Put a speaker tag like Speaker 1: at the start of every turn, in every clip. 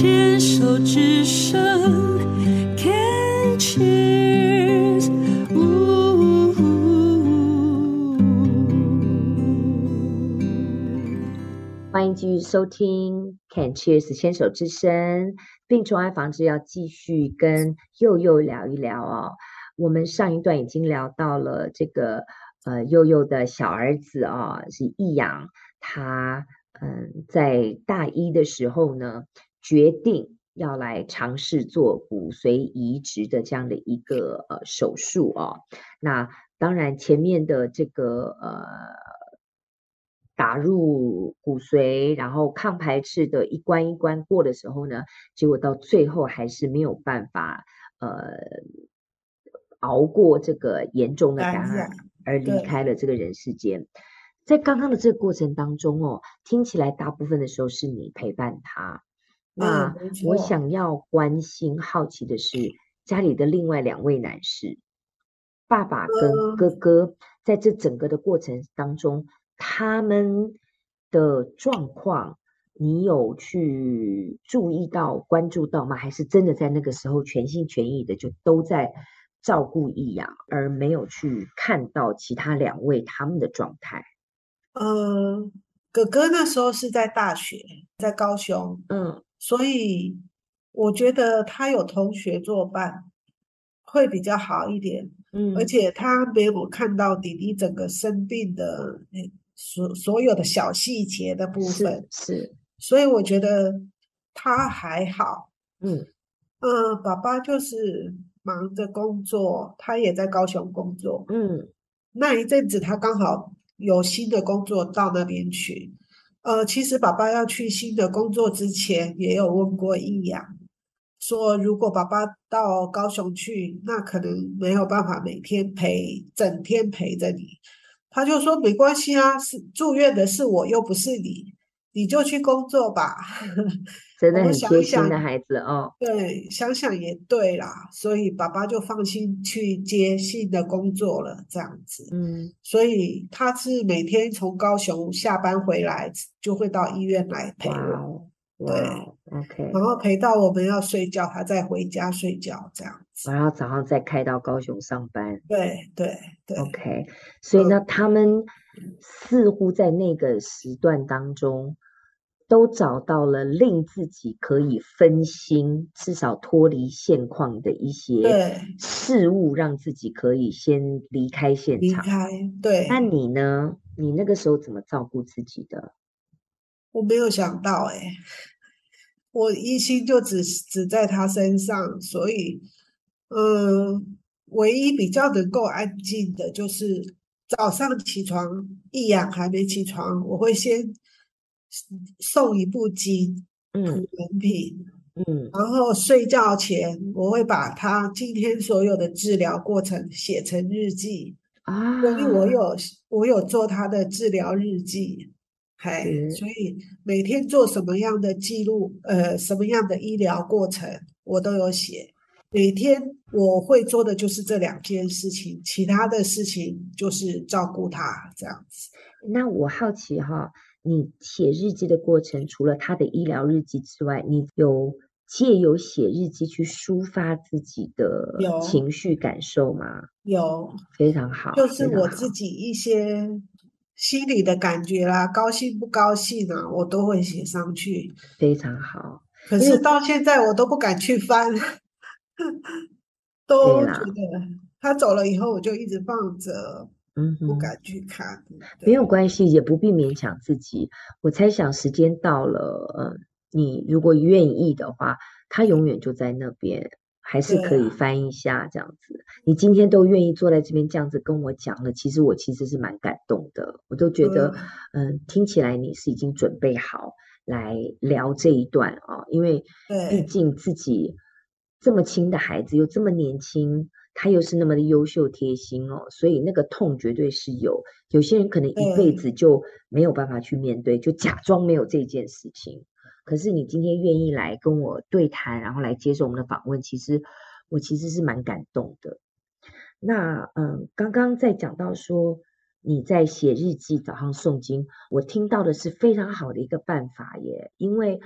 Speaker 1: 牵手之声，Can cheers，
Speaker 2: 欢迎继续收听 Can cheers 牵手之声，病虫害防治要继续跟祐祐聊一聊哦。我们上一段已经聊到了这个呃祐祐的小儿子啊、哦，是易阳，他。嗯，在大一的时候呢，决定要来尝试做骨髓移植的这样的一个呃手术哦。那当然，前面的这个呃打入骨髓，然后抗排斥的一关一关过的时候呢，结果到最后还是没有办法呃熬过这个严重的感染，而离开了这个人世间。在刚刚的这个过程当中哦，听起来大部分的时候是你陪伴他。那我想要关心、好奇的是，家里的另外两位男士，爸爸跟哥哥，在这整个的过程当中，他们的状况，你有去注意到、关注到吗？还是真的在那个时候全心全意的就都在照顾易阳，而没有去看到其他两位他们的状态？
Speaker 3: 嗯，哥哥那时候是在大学，在高雄，嗯，所以我觉得他有同学作伴会比较好一点，嗯，而且他没有看到弟弟整个生病的所所有的小细节的部分，
Speaker 2: 是，是，
Speaker 3: 所以我觉得他还好，
Speaker 2: 嗯，
Speaker 3: 呃，爸爸就是忙着工作，他也在高雄工作，
Speaker 2: 嗯，
Speaker 3: 那一阵子他刚好。有新的工作到那边去，呃，其实爸爸要去新的工作之前，也有问过易阳，说如果爸爸到高雄去，那可能没有办法每天陪，整天陪着你。他就说没关系啊，是住院的是我，又不是你。你就去工作吧，
Speaker 2: 真的很贴心的孩子哦。
Speaker 3: 对，想想也对啦，所以爸爸就放心去接新的工作了，这样子。
Speaker 2: 嗯，
Speaker 3: 所以他是每天从高雄下班回来，就会到医院来陪我。
Speaker 2: 对，OK。
Speaker 3: 然后陪到我们要睡觉，他再回家睡觉，这样子。
Speaker 2: 然后早上再开到高雄上班。
Speaker 3: 对对对
Speaker 2: ，OK。所以呢，他们似乎在那个时段当中。都找到了令自己可以分心，至少脱离现况的一些事物，让自己可以先离开现场。
Speaker 3: 离开，对。
Speaker 2: 那你呢？你那个时候怎么照顾自己的？
Speaker 3: 我没有想到，哎，我一心就只只在他身上，所以，嗯，唯一比较能够安静的就是早上起床，一阳还没起床，我会先。送一部经，
Speaker 2: 嗯，
Speaker 3: 人品，
Speaker 2: 嗯，
Speaker 3: 然后睡觉前我会把他今天所有的治疗过程写成日记
Speaker 2: 啊，
Speaker 3: 所以我有我有做他的治疗日记，嘿，所以每天做什么样的记录，呃，什么样的医疗过程我都有写。每天我会做的就是这两件事情，其他的事情就是照顾他这样子。
Speaker 2: 那我好奇哈。你写日记的过程，除了他的医疗日记之外，你有借由写日记去抒发自己的情绪感受吗？
Speaker 3: 有，
Speaker 2: 非常好，
Speaker 3: 就是我自己一些心里的感觉啦，高兴不高兴啊，我都会写上去。
Speaker 2: 非常好，
Speaker 3: 可是到现在我都不敢去翻，都觉得他走了以后，我就一直放着。
Speaker 2: 嗯，
Speaker 3: 不敢去看，
Speaker 2: 没有关系，也不必勉强自己。我猜想时间到了，嗯，你如果愿意的话，他永远就在那边，还是可以翻一下这样子。你今天都愿意坐在这边这样子跟我讲了，其实我其实是蛮感动的。我都觉得，嗯，听起来你是已经准备好来聊这一段啊，因为毕竟自己这么亲的孩子又这么年轻。他又是那么的优秀贴心哦，所以那个痛绝对是有。有些人可能一辈子就没有办法去面对，就假装没有这件事情。可是你今天愿意来跟我对谈，然后来接受我们的访问，其实我其实是蛮感动的。那嗯，刚刚在讲到说你在写日记、早上诵经，我听到的是非常好的一个办法耶，因为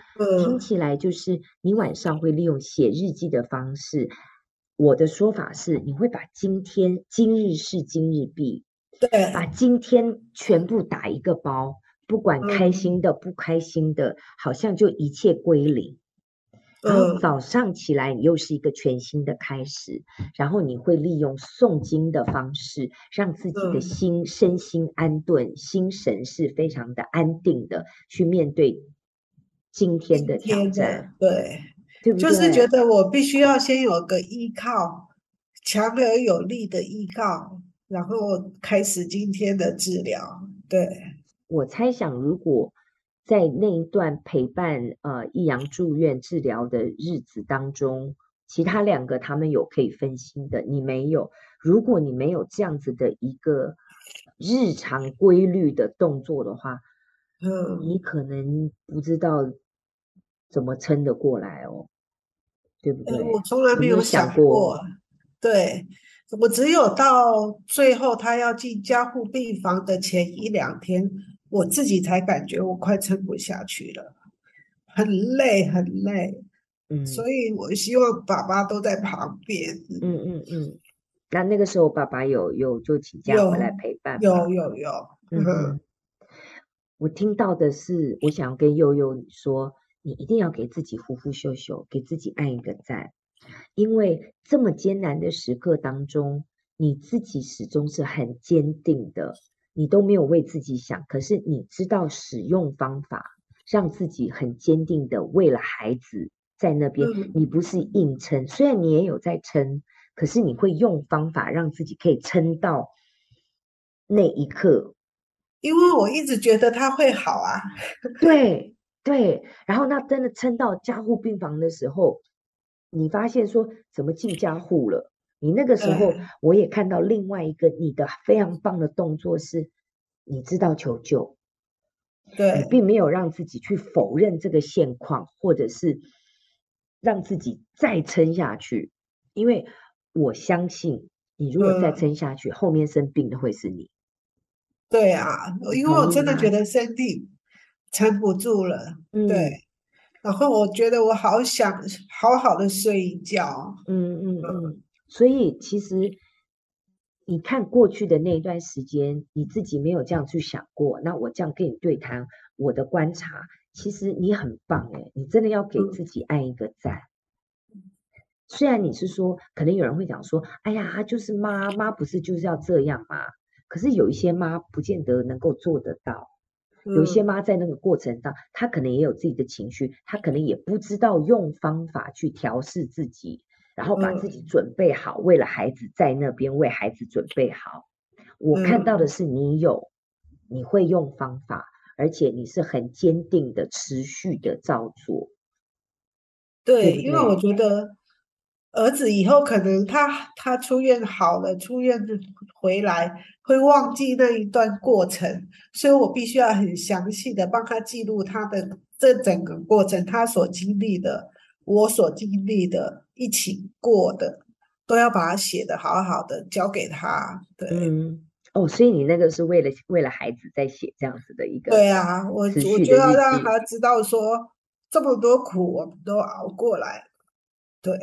Speaker 2: 听起来就是你晚上会利用写日记的方式。我的说法是，你会把今天今日事今日毕，
Speaker 3: 对，
Speaker 2: 把今天全部打一个包，不管开心的、不开心的，好像就一切归零。然后早上起来，你又是一个全新的开始。然后你会利用诵经的方式，让自己的心身心安顿，心神是非常的安定的，去面对今天的挑战。
Speaker 3: 对，
Speaker 2: 对不对？
Speaker 3: 就是觉得我必须要先有个依靠，强而有力的依靠，然后开始今天的治疗。对，
Speaker 2: 我猜想，如果。在那一段陪伴呃易阳住院治疗的日子当中，其他两个他们有可以分心的，你没有。如果你没有这样子的一个日常规律的动作的话，嗯，你可能不知道怎么撑得过来哦，对不对？
Speaker 3: 我从来没有想过，对，我只有到最后他要进加护病房的前一两天。我自己才感觉我快撑不下去了，很累很累，嗯，所以我希望爸爸都在旁边，
Speaker 2: 嗯嗯嗯。那那个时候爸爸有有就请假回来陪伴，
Speaker 3: 有有有，有，嗯哼。
Speaker 2: 我听到的是，我想跟悠悠说，你一定要给自己呼呼秀秀，给自己按一个赞，因为这么艰难的时刻当中，你自己始终是很坚定的。你都没有为自己想，可是你知道使用方法，让自己很坚定的为了孩子在那边。嗯、你不是硬撑，虽然你也有在撑，可是你会用方法让自己可以撑到那一刻。
Speaker 3: 因为我一直觉得他会好啊。
Speaker 2: 对对，然后那真的撑到加护病房的时候，你发现说怎么进加护了？你那个时候，我也看到另外一个你的非常棒的动作是，你知道求救，
Speaker 3: 对，
Speaker 2: 你并没有让自己去否认这个现况，或者是让自己再撑下去，因为我相信你如果再撑下去，嗯，后面生病的会是你。
Speaker 3: 对啊，因为我真的觉得身体撑不住了，嗯，对，然后我觉得我好想好好的睡一觉，
Speaker 2: 嗯嗯嗯。嗯所以，其实你看过去的那一段时间，你自己没有这样去想过。那我这样跟你对谈，我的观察，其实你很棒诶，你真的要给自己按一个赞。虽然你是说，可能有人会讲说，哎呀，就是妈妈不是就是要这样吗？可是有一些妈不见得能够做得到。有一些妈在那个过程当中，她可能也有自己的情绪，她可能也不知道用方法去调试自己。然后把自己准备好，嗯，为了孩子在那边为孩子准备好。我看到的是你有，你会用方法，而且你是很坚定的、持续的照做。
Speaker 3: 对，因为我觉得儿子以后可能他他出院好了，出院回来会忘记那一段过程，所以我必须要很详细的帮他记录他的这整个过程，他所经历的。我所经历的、一起过的，都要把它写的好好的，交给他。对，
Speaker 2: 嗯，哦，所以你那个是为了为了孩子在写这样子的一个，
Speaker 3: 对啊，我我就要让他知道说，这么多苦我们都熬过来。对，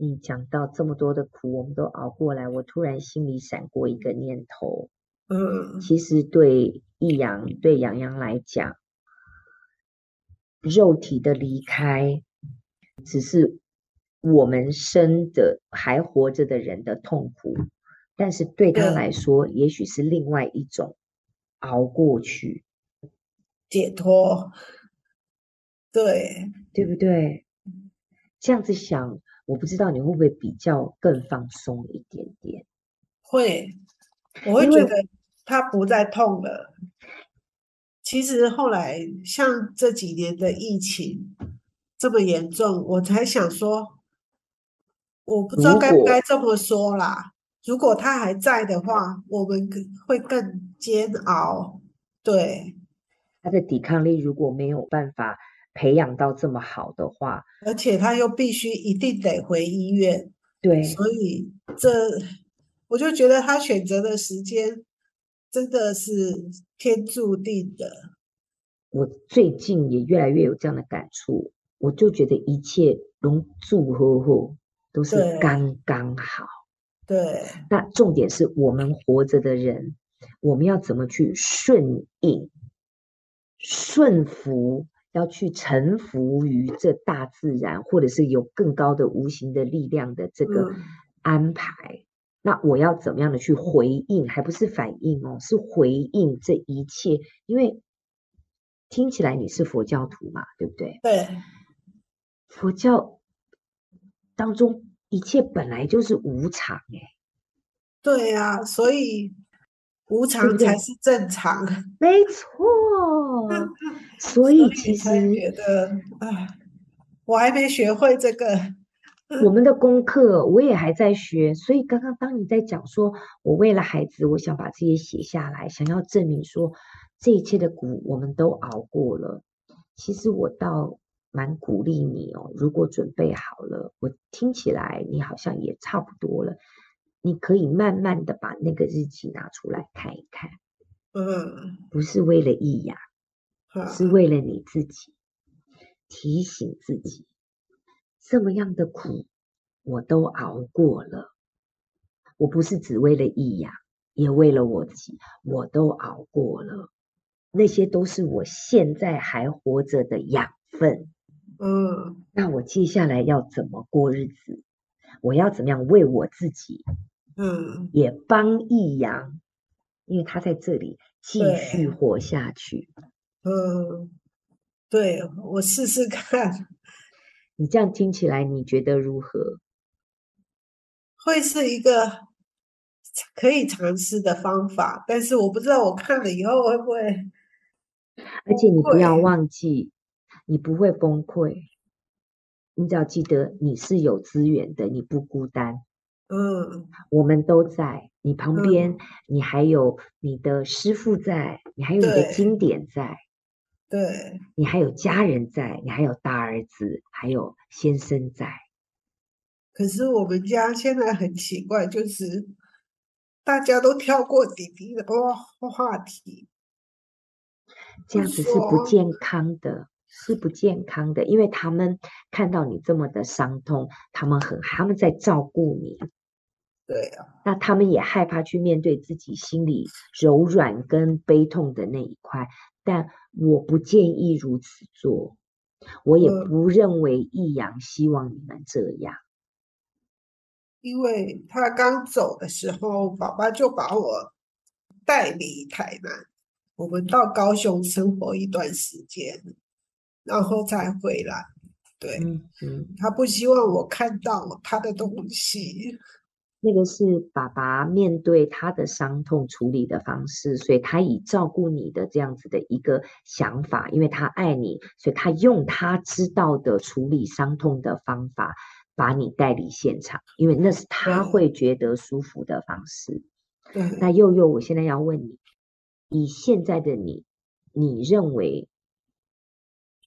Speaker 2: 你讲到这么多的苦我们都熬过来，我突然心里闪过一个念头，
Speaker 3: 嗯，
Speaker 2: 其实对易阳对洋洋来讲。肉体的离开，只是我们生的还活着的人的痛苦，但是对他来说，也许是另外一种熬过去、
Speaker 3: 解脱。对，
Speaker 2: 对不对？这样子想，我不知道你会不会比较更放松一点点？
Speaker 3: 会，我会觉得他不再痛了。其实后来像这几年的疫情这么严重，我才想说，我不知道该不该这么说啦。如果他还在的话，我们会更煎熬。对，
Speaker 2: 他的抵抗力如果没有办法培养到这么好的话，
Speaker 3: 而且他又必须一定得回医院。
Speaker 2: 对，
Speaker 3: 所以这我就觉得他选择的时间真的是天注定的。
Speaker 2: 我最近也越来越有这样的感触，我就觉得一切都祝贺贺都是刚刚好。
Speaker 3: 对。对。
Speaker 2: 那重点是我们活着的人，我们要怎么去顺应、顺服，要去臣服于这大自然，或者是有更高的无形的力量的这个安排。嗯那我要怎么样的去回应？还不是反应哦，是回应这一切。因为听起来你是佛教徒嘛，对不对？
Speaker 3: 对。
Speaker 2: 佛教当中一切本来就是无常，哎。
Speaker 3: 对呀，所以无常才是正常。
Speaker 2: 没错。所以其实
Speaker 3: 觉得，啊，我还没学会这个。
Speaker 2: 我们的功课我也还在学，所以刚刚当你在讲说，我为了孩子，我想把这些写下来，想要证明说这一切的苦我们都熬过了。其实我倒蛮鼓励你哦，如果准备好了，我听起来你好像也差不多了，你可以慢慢的把那个日记拿出来看一看。
Speaker 3: 嗯，
Speaker 2: 不是为了易雅，是为了你自己，提醒自己。这么样的苦，我都熬过了。我不是只为了易阳，也为了我自己，我都熬过了。那些都是我现在还活着的养分。
Speaker 3: 嗯，
Speaker 2: 那我接下来要怎么过日子？我要怎么样为我自己？
Speaker 3: 嗯，
Speaker 2: 也帮易阳，因为他在这里继续活下去。
Speaker 3: 嗯，对，我试试看。
Speaker 2: 你这样听起来，你觉得如何？
Speaker 3: 会是一个可以尝试的方法，但是我不知道我看了以后会不会。
Speaker 2: 而且你不要忘记，你不会崩溃。你只要记得，你是有资源的，你不孤单。
Speaker 3: 嗯，
Speaker 2: 我们都在你旁边，嗯，你还有你的师傅在，你还有你的经典在。
Speaker 3: 对，
Speaker 2: 你还有家人在，你还有大儿子，还有先生在。
Speaker 3: 可是我们家现在很奇怪，就是大家都跳过弟弟的话题，
Speaker 2: 这样子是不健康的，是不健康的，因为他们看到你这么的伤痛，他们很，他们在照顾你。
Speaker 3: 对啊，
Speaker 2: 那他们也害怕去面对自己心里柔软跟悲痛的那一块。但我不建议如此做，我也不认为易阳希望你们这样。
Speaker 3: 因为他刚走的时候，爸爸就把我带离台南，我们到高雄生活一段时间，然后才回来。对，
Speaker 2: 嗯嗯，
Speaker 3: 他不希望我看到他的东西。
Speaker 2: 那个是爸爸面对他的伤痛处理的方式，所以他以照顾你的这样子的一个想法，因为他爱你，所以他用他知道的处理伤痛的方法把你带离现场，因为那是他会觉得舒服的方式。
Speaker 3: 对。
Speaker 2: 那佑佑，我现在要问你，以现在的你，你认为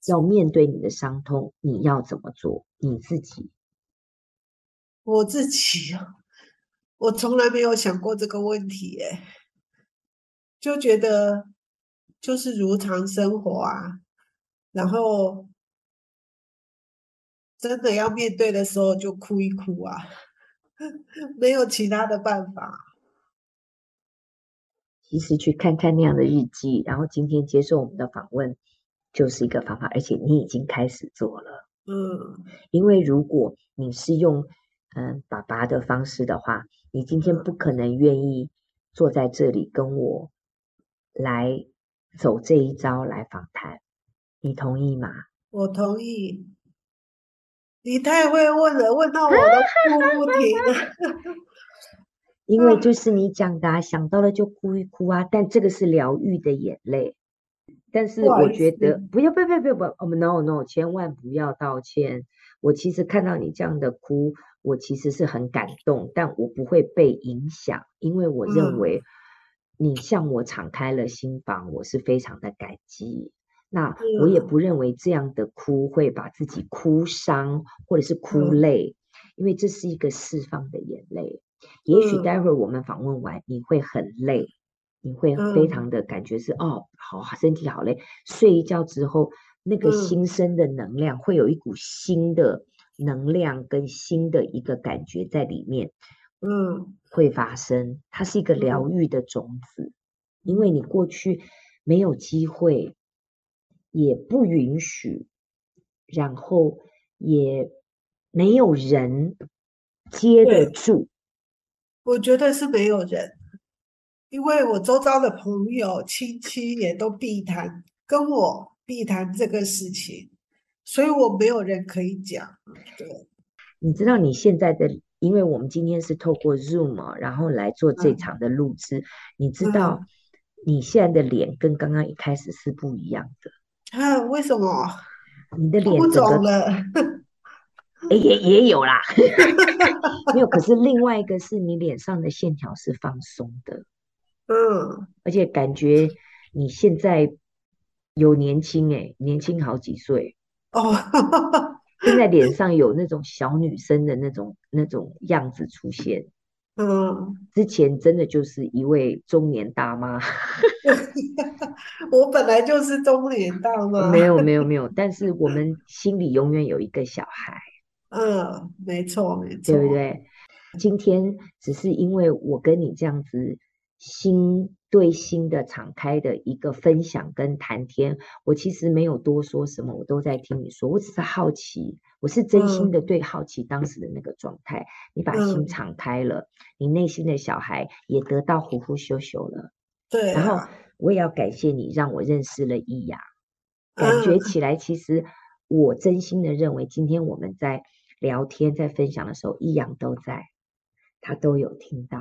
Speaker 2: 要面对你的伤痛，你要怎么做？你自己？
Speaker 3: 我自己啊。我从来没有想过这个问题，耶，就觉得就是如常生活啊，然后真的要面对的时候就哭一哭啊，没有其他的办法。
Speaker 2: 其实去看看那样的日记，然后今天接受我们的访问，就是一个方法，而且你已经开始做了。
Speaker 3: 嗯，
Speaker 2: 因为如果你是用嗯爸爸的方式的话。你今天不可能愿意坐在这里跟我来走这一招来访谈，你同意吗？
Speaker 3: 我同意。你太会问了，问到我都哭不停。
Speaker 2: 因为就是你讲的啊，想到了就哭一哭啊。但这个是疗愈的眼泪。但是我觉得不要，不要，不要，不要，不要，哦，no no，千万不要道歉。我其实看到你这样的哭。我其实是很感动，但我不会被影响，因为我认为你向我敞开了心房，我是非常的感激。那我也不认为这样的哭会把自己哭伤或者是哭累，因为这是一个释放的眼泪。也许待会儿我们访问完，你会很累，你会非常的感觉是、嗯、哦，好，身体好累。睡一觉之后，那个新生的能量会有一股新的能量跟新的一个感觉在里面，嗯，会发生。它是一个疗愈的种子，因为你过去没有机会，也不允许，然后也没有人接得住。
Speaker 3: 我觉得是没有人，因为我周遭的朋友、亲戚也都避谈，跟我避谈这个事情，所以我没有人可以讲。对，
Speaker 2: 你知道你现在的，因为我们今天是透过 Zoom 然后来做这场的录制，嗯、你知道你现在的脸跟刚刚一开始是不一样的。
Speaker 3: 啊？为什么？
Speaker 2: 你的脸肿了。也也有啦，没有。可是另外一个是你脸上的线条是放松的，嗯，而且感觉你现在有年轻哎，年轻好几岁哦，现在脸上有那种小女生的那种那种样子出现，嗯，之前真的就是一位中年大妈，
Speaker 3: 我本来就是中年大妈，
Speaker 2: 没有没有没有，但是我们心里永远有一个小孩。
Speaker 3: 嗯，没错，没错，
Speaker 2: 对不对？今天只是因为我跟你这样子心对心的敞开的一个分享跟谈天，我其实没有多说什么，我都在听你说，我只是好奇，我是真心的对好奇当时的那个状态。嗯、你把心敞开了，你内心的小孩也得到呼呼秀秀了。
Speaker 3: 对、啊，
Speaker 2: 然后我也要感谢你，让我认识了易雅，感觉起来其实我真心的认为，今天我们在。聊天在分享的时候，易阳都在，他都有听到。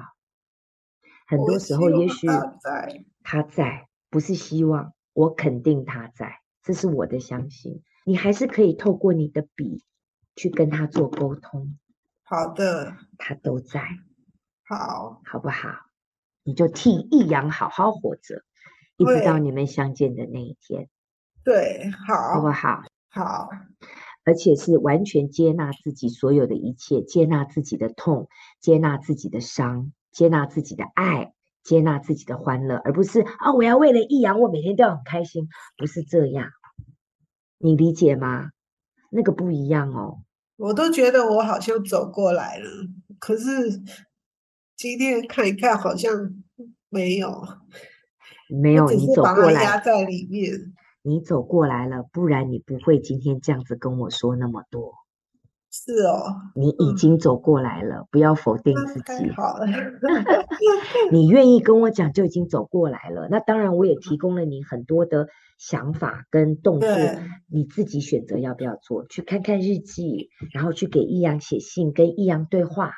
Speaker 2: 很多时候，也许他在，不是希望，我肯定他在，这是我的相信。你还是可以透过你的笔去跟他做沟通。
Speaker 3: 好的，
Speaker 2: 他都在，
Speaker 3: 好，
Speaker 2: 好不好？你就替易阳好好活着，一直到你们相见的那一天。
Speaker 3: 对，好，
Speaker 2: 好不好？
Speaker 3: 好。
Speaker 2: 而且是完全接纳自己所有的一切，接纳自己的痛，接纳自己的伤，接纳自己的爱，接纳自己的欢乐，而不是啊，我要为了易阳，我每天都要很开心，不是这样，你理解吗？那个不一样哦。
Speaker 3: 我都觉得我好像走过来了，可是今天看一看，好像没有，
Speaker 2: 没有，你走过来
Speaker 3: 压在里面。
Speaker 2: 你走过来了，不然你不会今天这样子跟我说那么多。
Speaker 3: 是哦，
Speaker 2: 你已经走过来了，嗯、不要否定自己。
Speaker 3: 好了
Speaker 2: 你愿意跟我讲，就已经走过来了。那当然，我也提供了你很多的想法跟动作，你自己选择要不要做。去看看日记，然后去给易阳写信，跟易阳对话。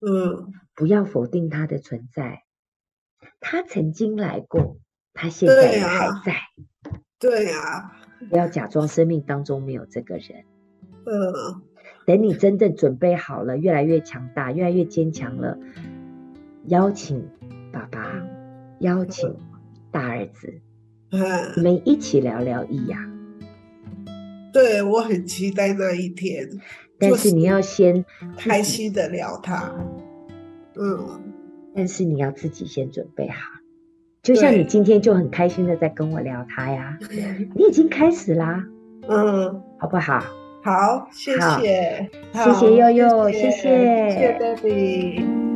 Speaker 2: 嗯，不要否定他的存在。他曾经来过，他现在也还在。
Speaker 3: 对呀、啊，
Speaker 2: 不要假装生命当中没有这个人。
Speaker 3: 嗯，
Speaker 2: 等你真正准备好了，越来越强大，越来越坚强了，邀请爸爸，邀请大儿子，嗯，你们一起聊聊易雅。
Speaker 3: 对，我很期待那一天，
Speaker 2: 但是你要先
Speaker 3: 开心的聊他。嗯，
Speaker 2: 但是你要自己先准备好。就像你今天就很开心的在跟我聊他呀，你已经开始啦，嗯，好不好？
Speaker 3: 好，谢谢，
Speaker 2: 谢谢悠悠，谢谢，
Speaker 3: 谢谢。baby。